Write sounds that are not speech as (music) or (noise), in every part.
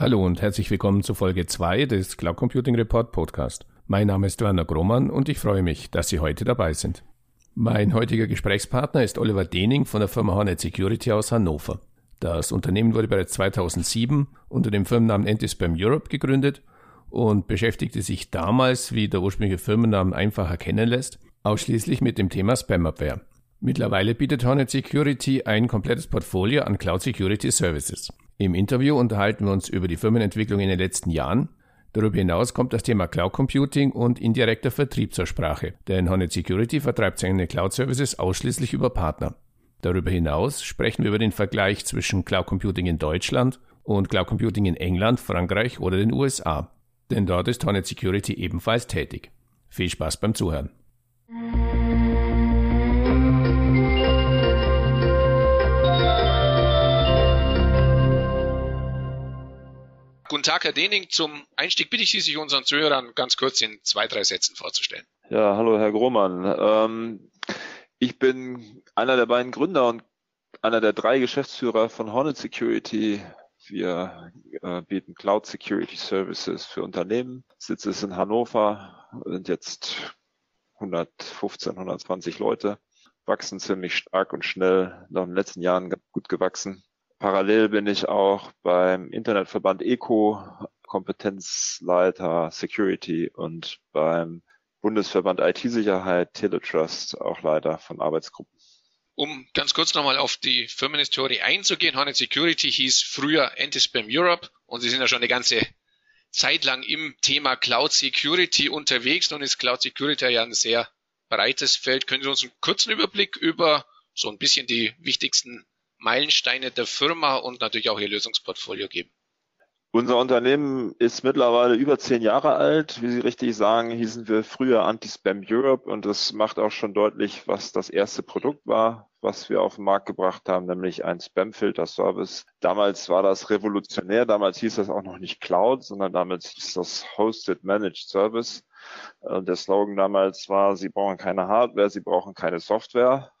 Hallo und herzlich willkommen zu Folge 2 des Cloud Computing Report Podcast. Mein Name ist Werner Grohmann und ich freue mich, dass Sie heute dabei sind. Mein heutiger Gesprächspartner ist Oliver Dening von der Firma Hornet Security aus Hannover. Das Unternehmen wurde bereits 2007 unter dem Firmennamen Antispam Europe gegründet und beschäftigte sich damals, wie der ursprüngliche Firmennamen einfach erkennen lässt, ausschließlich mit dem Thema Spamabwehr. Mittlerweile bietet Hornet Security ein komplettes Portfolio an Cloud Security Services. Im Interview unterhalten wir uns über die Firmenentwicklung in den letzten Jahren. Darüber hinaus kommt das Thema Cloud Computing und indirekter Vertrieb zur Sprache, denn Hornet Security vertreibt seine Cloud Services ausschließlich über Partner. Darüber hinaus sprechen wir über den Vergleich zwischen Cloud Computing in Deutschland und Cloud Computing in England, Frankreich oder den USA. Denn dort ist Hornet Security ebenfalls tätig. Viel Spaß beim Zuhören. Guten Tag, Herr Dening. Zum Einstieg bitte ich Sie, sich unseren Zuhörern ganz kurz in zwei, drei Sätzen vorzustellen. Ja, hallo, Herr Grohmann. Ähm, ich bin einer der beiden Gründer und einer der drei Geschäftsführer von Hornet Security. Wir äh, bieten Cloud Security Services für Unternehmen. Sitz ist in Hannover, sind jetzt 115, 120 Leute, wachsen ziemlich stark und schnell, noch in den letzten Jahren gut gewachsen. Parallel bin ich auch beim Internetverband ECO Kompetenzleiter Security und beim Bundesverband IT-Sicherheit Teletrust auch Leiter von Arbeitsgruppen. Um ganz kurz nochmal auf die Firmenhistorie einzugehen, Hornet Security hieß früher Antispam Europe und sie sind ja schon eine ganze Zeit lang im Thema Cloud Security unterwegs. Nun ist Cloud Security ja ein sehr breites Feld. Können Sie uns einen kurzen Überblick über so ein bisschen die wichtigsten Meilensteine der Firma und natürlich auch Ihr Lösungsportfolio geben? Unser Unternehmen ist mittlerweile über zehn Jahre alt. Wie Sie richtig sagen, hießen wir früher Anti-Spam Europe und das macht auch schon deutlich, was das erste Produkt war, was wir auf den Markt gebracht haben, nämlich ein Spam-Filter-Service. Damals war das revolutionär. Damals hieß das auch noch nicht Cloud, sondern damals hieß das Hosted Managed Service. Äh, der Slogan damals war, Sie brauchen keine Hardware, Sie brauchen keine Software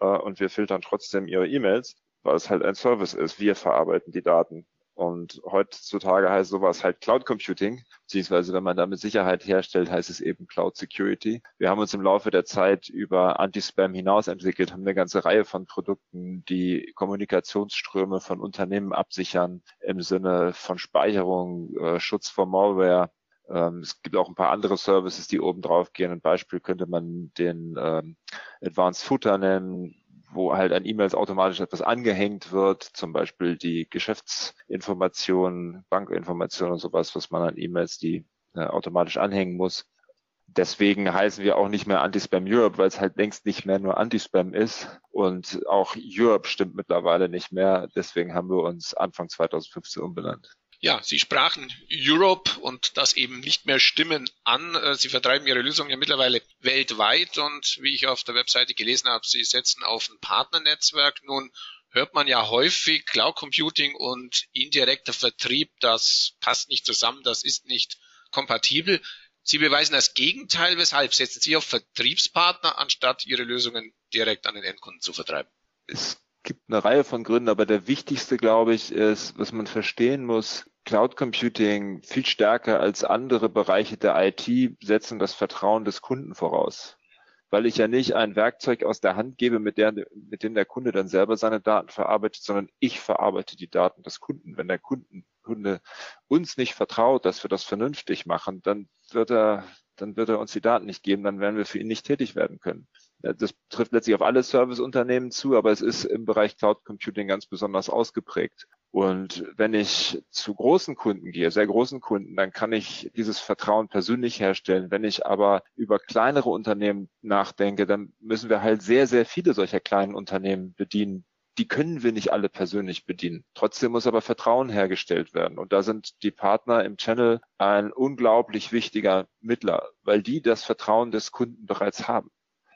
äh, und wir filtern trotzdem Ihre E-Mails weil es halt ein Service ist. Wir verarbeiten die Daten. Und heutzutage heißt sowas halt Cloud Computing, beziehungsweise wenn man damit Sicherheit herstellt, heißt es eben Cloud Security. Wir haben uns im Laufe der Zeit über Anti-Spam hinaus entwickelt, haben eine ganze Reihe von Produkten, die Kommunikationsströme von Unternehmen absichern im Sinne von Speicherung, äh, Schutz vor Malware. Ähm, es gibt auch ein paar andere Services, die oben drauf gehen. Ein Beispiel könnte man den ähm, Advanced Footer nennen, wo halt an E-Mails automatisch etwas angehängt wird, zum Beispiel die Geschäftsinformationen, Bankinformationen und sowas, was man an E-Mails die äh, automatisch anhängen muss. Deswegen heißen wir auch nicht mehr Anti-Spam Europe, weil es halt längst nicht mehr nur Anti-Spam ist. Und auch Europe stimmt mittlerweile nicht mehr. Deswegen haben wir uns Anfang 2015 umbenannt. Ja, Sie sprachen Europe und das eben nicht mehr Stimmen an. Äh, Sie vertreiben Ihre Lösung ja mittlerweile weltweit und wie ich auf der Webseite gelesen habe, Sie setzen auf ein Partnernetzwerk. Nun hört man ja häufig Cloud Computing und indirekter Vertrieb, das passt nicht zusammen, das ist nicht kompatibel. Sie beweisen das Gegenteil. Weshalb setzen Sie auf Vertriebspartner, anstatt Ihre Lösungen direkt an den Endkunden zu vertreiben? Es gibt eine Reihe von Gründen, aber der wichtigste, glaube ich, ist, was man verstehen muss, Cloud Computing viel stärker als andere Bereiche der IT setzen das Vertrauen des Kunden voraus. Weil ich ja nicht ein Werkzeug aus der Hand gebe, mit, der, mit dem der Kunde dann selber seine Daten verarbeitet, sondern ich verarbeite die Daten des Kunden. Wenn der Kunden, Kunde uns nicht vertraut, dass wir das vernünftig machen, dann wird er, dann wird er uns die Daten nicht geben, dann werden wir für ihn nicht tätig werden können. Das trifft letztlich auf alle Serviceunternehmen zu, aber es ist im Bereich Cloud Computing ganz besonders ausgeprägt. Und wenn ich zu großen Kunden gehe, sehr großen Kunden, dann kann ich dieses Vertrauen persönlich herstellen. Wenn ich aber über kleinere Unternehmen nachdenke, dann müssen wir halt sehr, sehr viele solcher kleinen Unternehmen bedienen. Die können wir nicht alle persönlich bedienen. Trotzdem muss aber Vertrauen hergestellt werden. Und da sind die Partner im Channel ein unglaublich wichtiger Mittler, weil die das Vertrauen des Kunden bereits haben.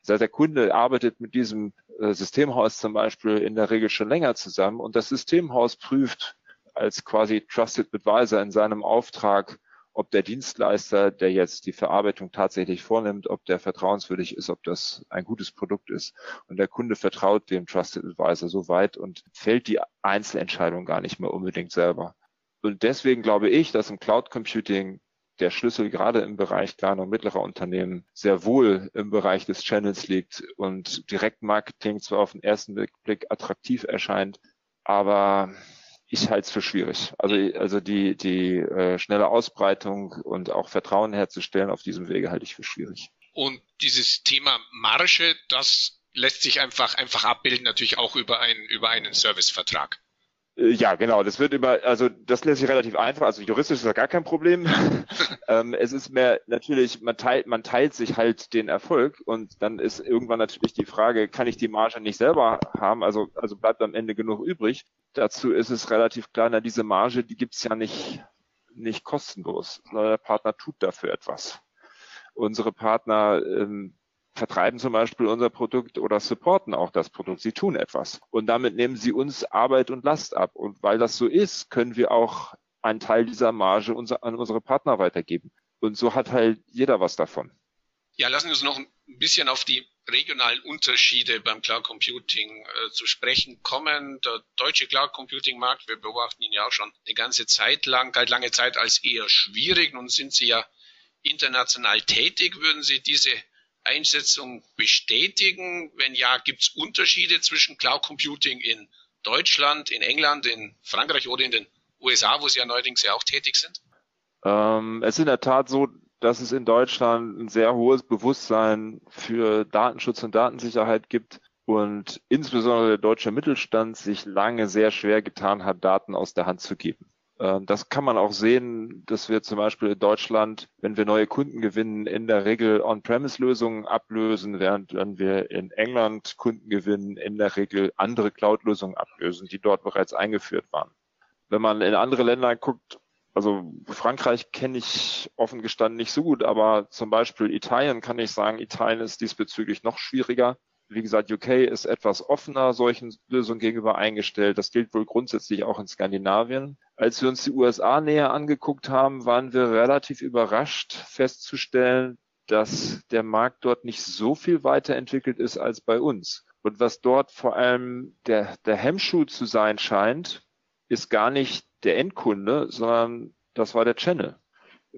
Der Kunde arbeitet mit diesem Systemhaus zum Beispiel in der Regel schon länger zusammen und das Systemhaus prüft als quasi Trusted Advisor in seinem Auftrag, ob der Dienstleister, der jetzt die Verarbeitung tatsächlich vornimmt, ob der vertrauenswürdig ist, ob das ein gutes Produkt ist. Und der Kunde vertraut dem Trusted Advisor so weit und fällt die Einzelentscheidung gar nicht mehr unbedingt selber. Und deswegen glaube ich, dass im Cloud Computing der Schlüssel gerade im Bereich kleiner und mittlerer Unternehmen sehr wohl im Bereich des Channels liegt und Direktmarketing zwar auf den ersten Blick attraktiv erscheint, aber ich halte es für schwierig. Also, also die, die äh, schnelle Ausbreitung und auch Vertrauen herzustellen auf diesem Wege halte ich für schwierig. Und dieses Thema Marge, das lässt sich einfach, einfach abbilden, natürlich auch über einen, über einen Servicevertrag. Äh, ja, genau. Das wird über, also das lässt sich relativ einfach. Also juristisch ist das gar kein Problem. (laughs) ähm, es ist mehr natürlich, man teilt, man teilt sich halt den Erfolg und dann ist irgendwann natürlich die Frage, kann ich die Marge nicht selber haben? Also, also bleibt am Ende genug übrig. Dazu ist es relativ klar, na, diese Marge, die gibt's ja nicht, nicht kostenlos. Der Partner tut dafür etwas. Unsere Partner ähm, vertreiben zum Beispiel unser Produkt oder supporten auch das Produkt. Sie tun etwas. Und damit nehmen sie uns Arbeit und Last ab. Und weil das so ist, können wir auch einen Teil dieser Marge unser, an unsere Partner weitergeben. Und so hat halt jeder was davon. Ja, lassen wir uns noch ein bisschen auf die regionalen Unterschiede beim Cloud Computing äh, zu sprechen kommen. Der deutsche Cloud Computing Markt, wir beobachten ihn ja auch schon eine ganze Zeit lang, galt lange Zeit als eher schwierig. Nun sind Sie ja international tätig. Würden Sie diese Einschätzung bestätigen? Wenn ja, gibt es Unterschiede zwischen Cloud Computing in Deutschland, in England, in Frankreich oder in den USA, wo Sie ja neuerdings ja auch tätig sind? Ähm, es ist in der Tat so, dass es in Deutschland ein sehr hohes Bewusstsein für Datenschutz und Datensicherheit gibt und insbesondere der deutsche Mittelstand sich lange sehr schwer getan hat, Daten aus der Hand zu geben. Ähm, das kann man auch sehen, dass wir zum Beispiel in Deutschland, wenn wir neue Kunden gewinnen, in der Regel On-Premise-Lösungen ablösen, während wenn wir in England Kunden gewinnen, in der Regel andere Cloud-Lösungen ablösen, die dort bereits eingeführt waren. Wenn man in andere Länder guckt, also Frankreich kenne ich offen gestanden nicht so gut, aber zum Beispiel Italien kann ich sagen, Italien ist diesbezüglich noch schwieriger. Wie gesagt, UK ist etwas offener solchen Lösungen gegenüber eingestellt. Das gilt wohl grundsätzlich auch in Skandinavien. Als wir uns die USA näher angeguckt haben, waren wir relativ überrascht festzustellen, dass der Markt dort nicht so viel weiterentwickelt ist als bei uns. Und was dort vor allem der, der Hemmschuh zu sein scheint, ist gar nicht der Endkunde, sondern das war der Channel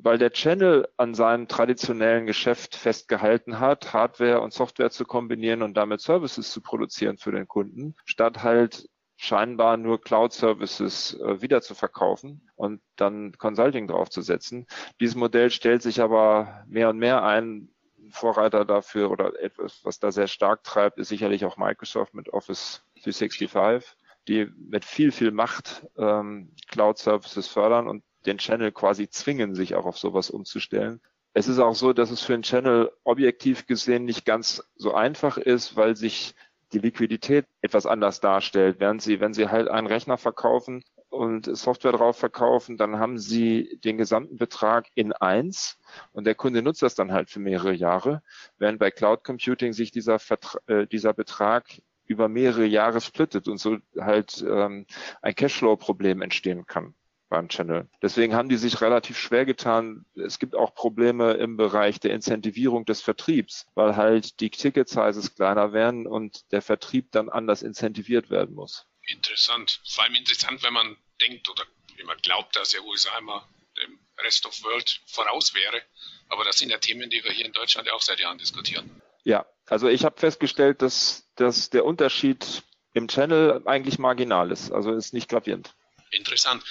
weil der Channel an seinem traditionellen Geschäft festgehalten hat, Hardware und Software zu kombinieren und damit Services zu produzieren für den Kunden, statt halt scheinbar nur Cloud-Services äh, wieder zu verkaufen und dann Consulting draufzusetzen. Dieses Modell stellt sich aber mehr und mehr ein. Vorreiter dafür oder etwas, was da sehr stark treibt, ist sicherlich auch Microsoft mit Office 365, die mit viel, viel Macht ähm, Cloud-Services fördern und den Channel quasi zwingen, sich auch auf sowas umzustellen. Es ist auch so, dass es für einen Channel objektiv gesehen nicht ganz so einfach ist, weil sich die Liquidität etwas anders darstellt. Während Sie, wenn Sie halt einen Rechner verkaufen und Software drauf verkaufen, dann haben Sie den gesamten Betrag in eins und der Kunde nutzt das dann halt für mehrere Jahre, während bei Cloud Computing sich dieser, Vertra äh, dieser Betrag über mehrere Jahre splittet und so halt ähm, ein Cashflow-Problem entstehen kann beim Channel. Deswegen haben die sich relativ schwer getan. Es gibt auch Probleme im Bereich der Incentivierung des Vertriebs, weil halt die Ticket Sizes kleiner werden und der Vertrieb dann anders incentiviert werden muss. Interessant. Vor allem interessant, wenn man denkt oder wenn man glaubt, dass der USA immer dem Rest of World voraus wäre. Aber das sind ja Themen, die wir hier in Deutschland ja auch seit Jahren diskutieren. Ja, also ich habe festgestellt, dass, dass der Unterschied im Channel eigentlich marginal ist, also ist nicht gravierend. Interessant.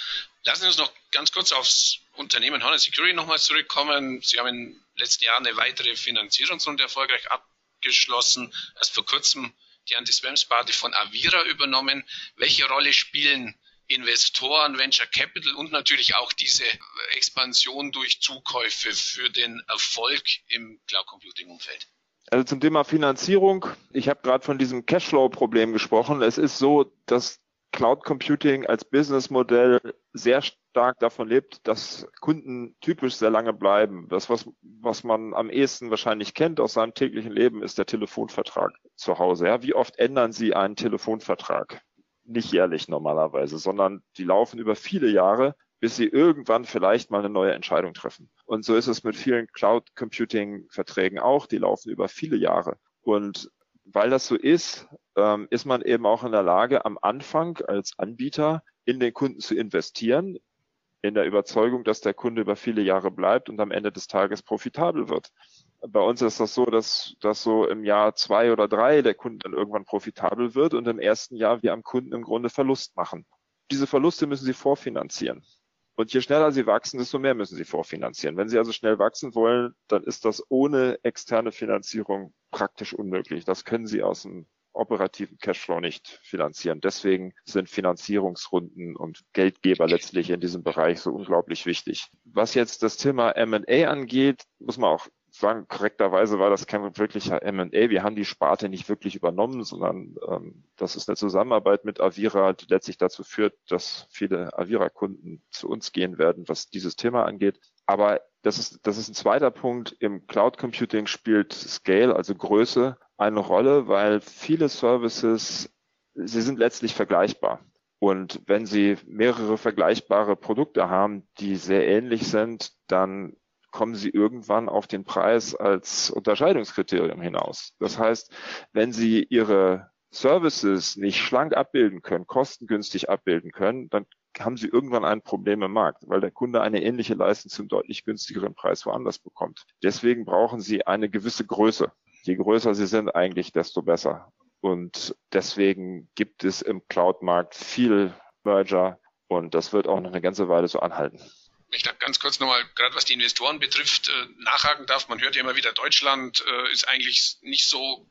Lassen Sie uns noch ganz kurz aufs Unternehmen Honor Security nochmal zurückkommen. Sie haben den letzten Jahren eine weitere Finanzierungsrunde erfolgreich abgeschlossen. Erst vor kurzem die Anti-Spam-Sparte von Avira übernommen. Welche Rolle spielen Investoren, Venture Capital und natürlich auch diese Expansion durch Zukäufe für den Erfolg im Cloud Computing Umfeld? Also zum Thema Finanzierung. Ich habe gerade von diesem Cashflow-Problem gesprochen. Es ist so, dass Cloud Computing als Businessmodell sehr stark davon lebt, dass Kunden typisch sehr lange bleiben. Das, was, was man am ehesten wahrscheinlich kennt aus seinem täglichen Leben, ist der Telefonvertrag zu Hause. Ja, wie oft ändern Sie einen Telefonvertrag? Nicht jährlich normalerweise, sondern die laufen über viele Jahre, bis Sie irgendwann vielleicht mal eine neue Entscheidung treffen. Und so ist es mit vielen Cloud Computing Verträgen auch. Die laufen über viele Jahre. Und weil das so ist, ähm, ist man eben auch in der Lage, am Anfang als Anbieter in den Kunden zu investieren, in der Überzeugung, dass der Kunde über viele Jahre bleibt und am Ende des Tages profitabel wird. Bei uns ist das so, dass, dass so im Jahr zwei oder drei der Kunde dann irgendwann profitabel wird und im ersten Jahr wir am Kunden im Grunde Verlust machen. Diese Verluste müssen Sie vorfinanzieren. Und je schneller Sie wachsen, desto mehr müssen Sie vorfinanzieren. Wenn Sie also schnell wachsen wollen, dann ist das ohne externe Finanzierung praktisch unmöglich. Das können Sie aus dem operativen Cashflow nicht finanzieren. Deswegen sind Finanzierungsrunden und Geldgeber letztlich in diesem Bereich so unglaublich wichtig. Was jetzt das Thema M&A angeht, muss man auch sagen, korrekterweise war das kein wirklicher M&A. Wir haben die Sparte nicht wirklich übernommen, sondern ähm, das ist eine Zusammenarbeit mit Avira, die letztlich dazu führt, dass viele Avira-Kunden zu uns gehen werden, was dieses Thema angeht. Aber das ist, das ist ein zweiter Punkt. Im Cloud Computing spielt Scale, also Größe, eine Rolle, weil viele Services, sie sind letztlich vergleichbar. Und wenn Sie mehrere vergleichbare Produkte haben, die sehr ähnlich sind, dann kommen Sie irgendwann auf den Preis als Unterscheidungskriterium hinaus. Das heißt, wenn Sie Ihre Services nicht schlank abbilden können, kostengünstig abbilden können, dann haben Sie irgendwann ein Problem im Markt, weil der Kunde eine ähnliche Leistung zum deutlich günstigeren Preis woanders bekommt. Deswegen brauchen Sie eine gewisse Größe. Je größer Sie sind eigentlich, desto besser. Und deswegen gibt es im Cloud-Markt viel Merger und das wird auch noch eine ganze Weile so anhalten ich da ganz kurz nochmal, gerade was die Investoren betrifft, äh, nachhaken darf. Man hört ja immer wieder, Deutschland äh, ist eigentlich nicht so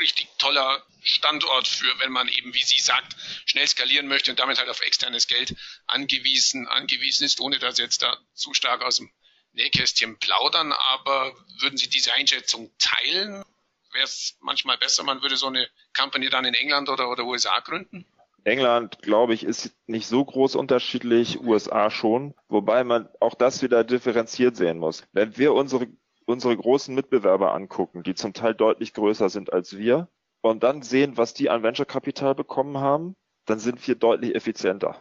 richtig toller Standort für, wenn man eben, wie sie sagt, schnell skalieren möchte und damit halt auf externes Geld angewiesen, angewiesen ist, ohne dass jetzt da zu stark aus dem Nähkästchen plaudern. Aber würden Sie diese Einschätzung teilen? Wäre es manchmal besser, man würde so eine Company dann in England oder, oder USA gründen? England, glaube ich, ist nicht so groß unterschiedlich, USA schon, wobei man auch das wieder differenziert sehen muss. Wenn wir unsere, unsere großen Mitbewerber angucken, die zum Teil deutlich größer sind als wir, und dann sehen, was die an Venture-Kapital bekommen haben, dann sind wir deutlich effizienter.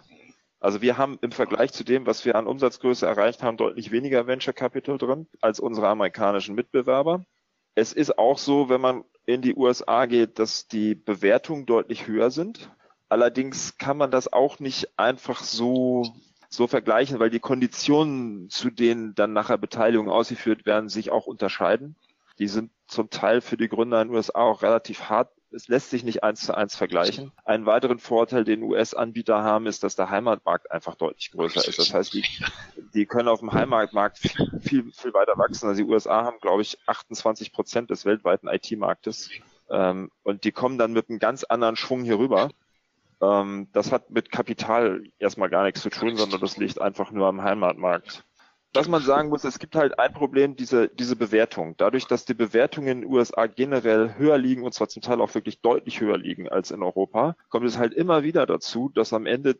Also wir haben im Vergleich zu dem, was wir an Umsatzgröße erreicht haben, deutlich weniger Venture Capital drin als unsere amerikanischen Mitbewerber. Es ist auch so, wenn man in die USA geht, dass die Bewertungen deutlich höher sind. Allerdings kann man das auch nicht einfach so so vergleichen, weil die Konditionen, zu denen dann nachher Beteiligungen ausgeführt werden, sich auch unterscheiden. Die sind zum Teil für die Gründer in den USA auch relativ hart. Es lässt sich nicht eins zu eins vergleichen. Einen weiteren Vorteil, den US-Anbieter haben, ist, dass der Heimatmarkt einfach deutlich größer ist. Das heißt, die, die können auf dem Heimatmarkt viel, viel, viel weiter wachsen. Also die USA haben, glaube ich, 28 Prozent des weltweiten IT-Marktes. Ähm, und die kommen dann mit einem ganz anderen Schwung hier rüber. Ähm, das hat mit Kapital erstmal gar nichts zu tun, sondern das liegt einfach nur am Heimatmarkt. Was man sagen muss, es gibt halt ein Problem, diese, diese Bewertung. Dadurch, dass die Bewertungen in den USA generell höher liegen und zwar zum Teil auch wirklich deutlich höher liegen als in Europa, kommt es halt immer wieder dazu, dass am Ende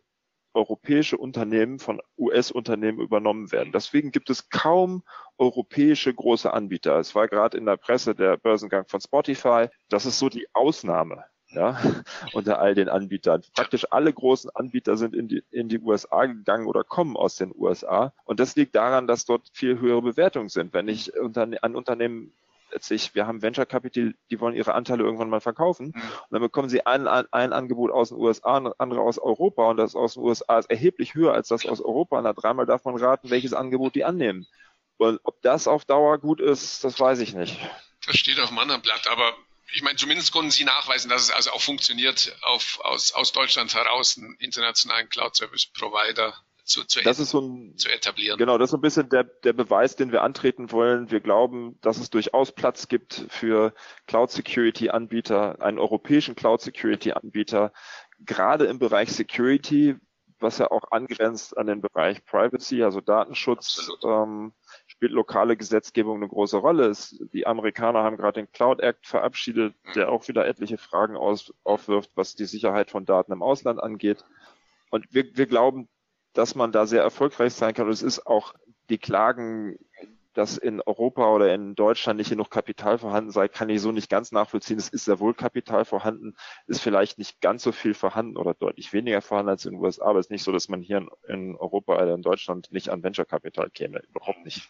europäische Unternehmen von US-Unternehmen übernommen werden. Deswegen gibt es kaum europäische große Anbieter. Es war gerade in der Presse der Börsengang von Spotify. Das ist so die Ausnahme ja, (laughs) unter all den Anbietern. Praktisch alle großen Anbieter sind in die, in die USA gegangen oder kommen aus den USA. Und das liegt daran, dass dort viel höhere Bewertungen sind. Wenn ich unter, an Unternehmen letztlich, wir haben Venture Capital, die wollen ihre Anteile irgendwann mal verkaufen. Mhm. Und dann bekommen sie ein, ein Angebot aus den USA und andere aus Europa. Und das aus den USA ist erheblich höher als das aus Europa. Und da dreimal darf man raten, welches Angebot die annehmen. Und ob das auf Dauer gut ist, das weiß ich nicht. Das steht auf dem anderen Blatt, aber ich meine, zumindest konnten Sie nachweisen, dass es also auch funktioniert, auf, aus, aus Deutschland heraus einen internationalen Cloud-Service-Provider zu, zu, das ist so ein, zu etablieren. Genau, das ist so ein bisschen der, der Beweis, den wir antreten wollen. Wir glauben, dass es durchaus Platz gibt für Cloud-Security-Anbieter, einen europäischen Cloud-Security-Anbieter, gerade im Bereich Security, was ja auch angrenzt an den Bereich Privacy, also Datenschutz. Ähm, spielt lokale Gesetzgebung eine große Rolle. die Amerikaner haben gerade den Cloud Act verabschiedet, der auch wieder etliche Fragen aus, aufwirft, was die Sicherheit von Daten im Ausland angeht. Und wir, wir glauben, dass man da sehr erfolgreich sein kann. Und es ist auch die Klagen, dass in Europa oder in Deutschland nicht genug Kapital vorhanden sei, kann ich so nicht ganz nachvollziehen. Es ist sehr wohl Kapital vorhanden, ist vielleicht nicht ganz so viel vorhanden oder deutlich weniger vorhanden als in den USA, aber es ist nicht so, dass man hier in, Europa oder in Deutschland nicht an Venture Kapital käme. Überhaupt nicht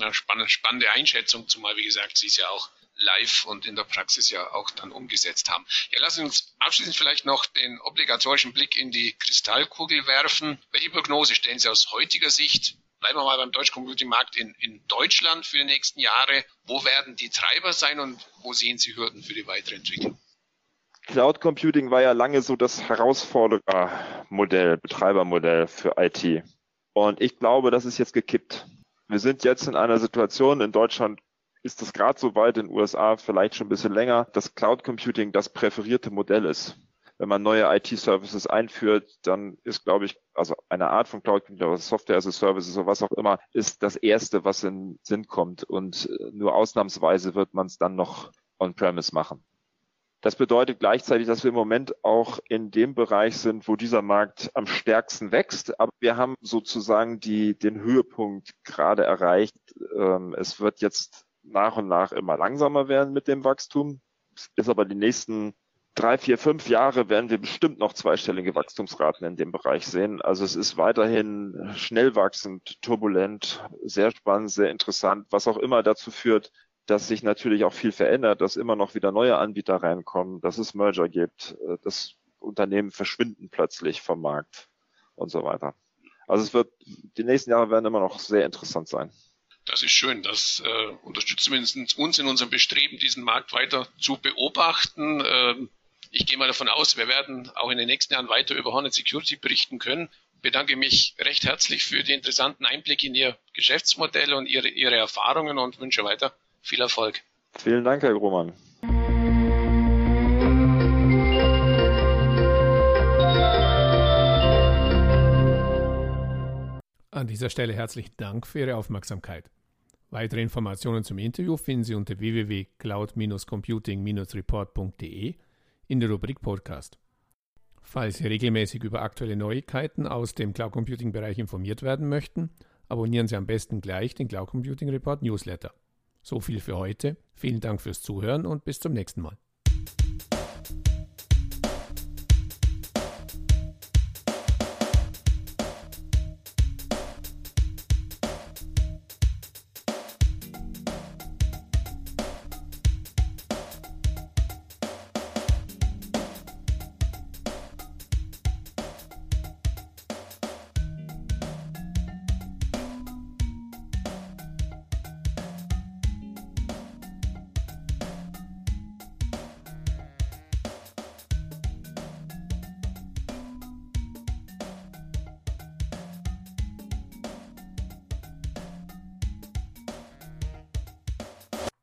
eine spannende, Einschätzung, zumal, wie gesagt, Sie es ja auch live und in der Praxis ja auch dann umgesetzt haben. Ja, lassen Sie uns abschließend vielleicht noch den obligatorischen Blick in die Kristallkugel werfen. Welche Prognose stellen Sie aus heutiger Sicht bleiben wir mal beim Deutsch-Computing-Markt in, in Deutschland für die nächsten Jahre. Wo werden die Treiber sein und wo sehen Sie Hürden für die weitere Entwicklung? Cloud Computing war ja lange so das Herausforderermodell, Betreibermodell für IT. Und ich glaube, das ist jetzt gekippt. Wir sind jetzt in einer Situation, in Deutschland ist das gerade so weit, in den USA vielleicht schon ein bisschen länger, dass Cloud Computing das präferierte Modell ist wenn man neue IT-Services einführt, dann ist, glaube ich, also eine Art von Cloud Computing, Software as a Service oder was auch immer, ist das erste, was in Sinn kommt. Und äh, nur ausnahmsweise wird man es dann noch on-premise machen. Das bedeutet gleichzeitig, dass wir im Moment auch in dem Bereich sind, wo dieser Markt am stärksten wächst. Aber wir haben sozusagen die, den Höhepunkt gerade erreicht. Ähm, es wird jetzt nach und nach immer langsamer werden mit dem Wachstum. Es ist aber die nächsten drei, vier, fünf Jahre werden wir bestimmt noch zweistellige Wachstumsraten in dem Bereich sehen. Also es ist weiterhin schnell wachsend, turbulent, sehr spannend, sehr interessant, was auch immer dazu führt, dass sich natürlich auch viel verändert, dass immer noch wieder neue Anbieter reinkommen, dass es Merger gibt, äh, dass Unternehmen verschwinden plötzlich vom Markt und so weiter. Also es wird, die nächsten Jahre werden immer noch sehr interessant sein. Das ist schön. Das äh, unterstützt zumindest uns in unserem Bestreben, diesen Markt weiter zu beobachten. Ähm, ich gehe mal davon aus, wir werden auch in den nächsten Jahren weiter über Hornet Security berichten können. Bedanke mich recht herzlich für die interessanten Einblicke in Ihr Geschäftsmodell und Ihre, Ihre Erfahrungen und wünsche weiter viel Erfolg. Vielen Dank, Herr Grohmann. An dieser Stelle herzlichen Dank für Ihre Aufmerksamkeit. Weitere Informationen zum Interview finden Sie unter www.cloud-computing-report.de in der Rubrik Podcast. Falls Sie regelmäßig über aktuelle Neuigkeiten aus dem Cloud Computing Bereich informiert werden möchten, abonnieren Sie am besten gleich den Cloud Computing Report Newsletter. So viel für heute. Vielen Dank fürs Zuhören und bis zum nächsten Mal.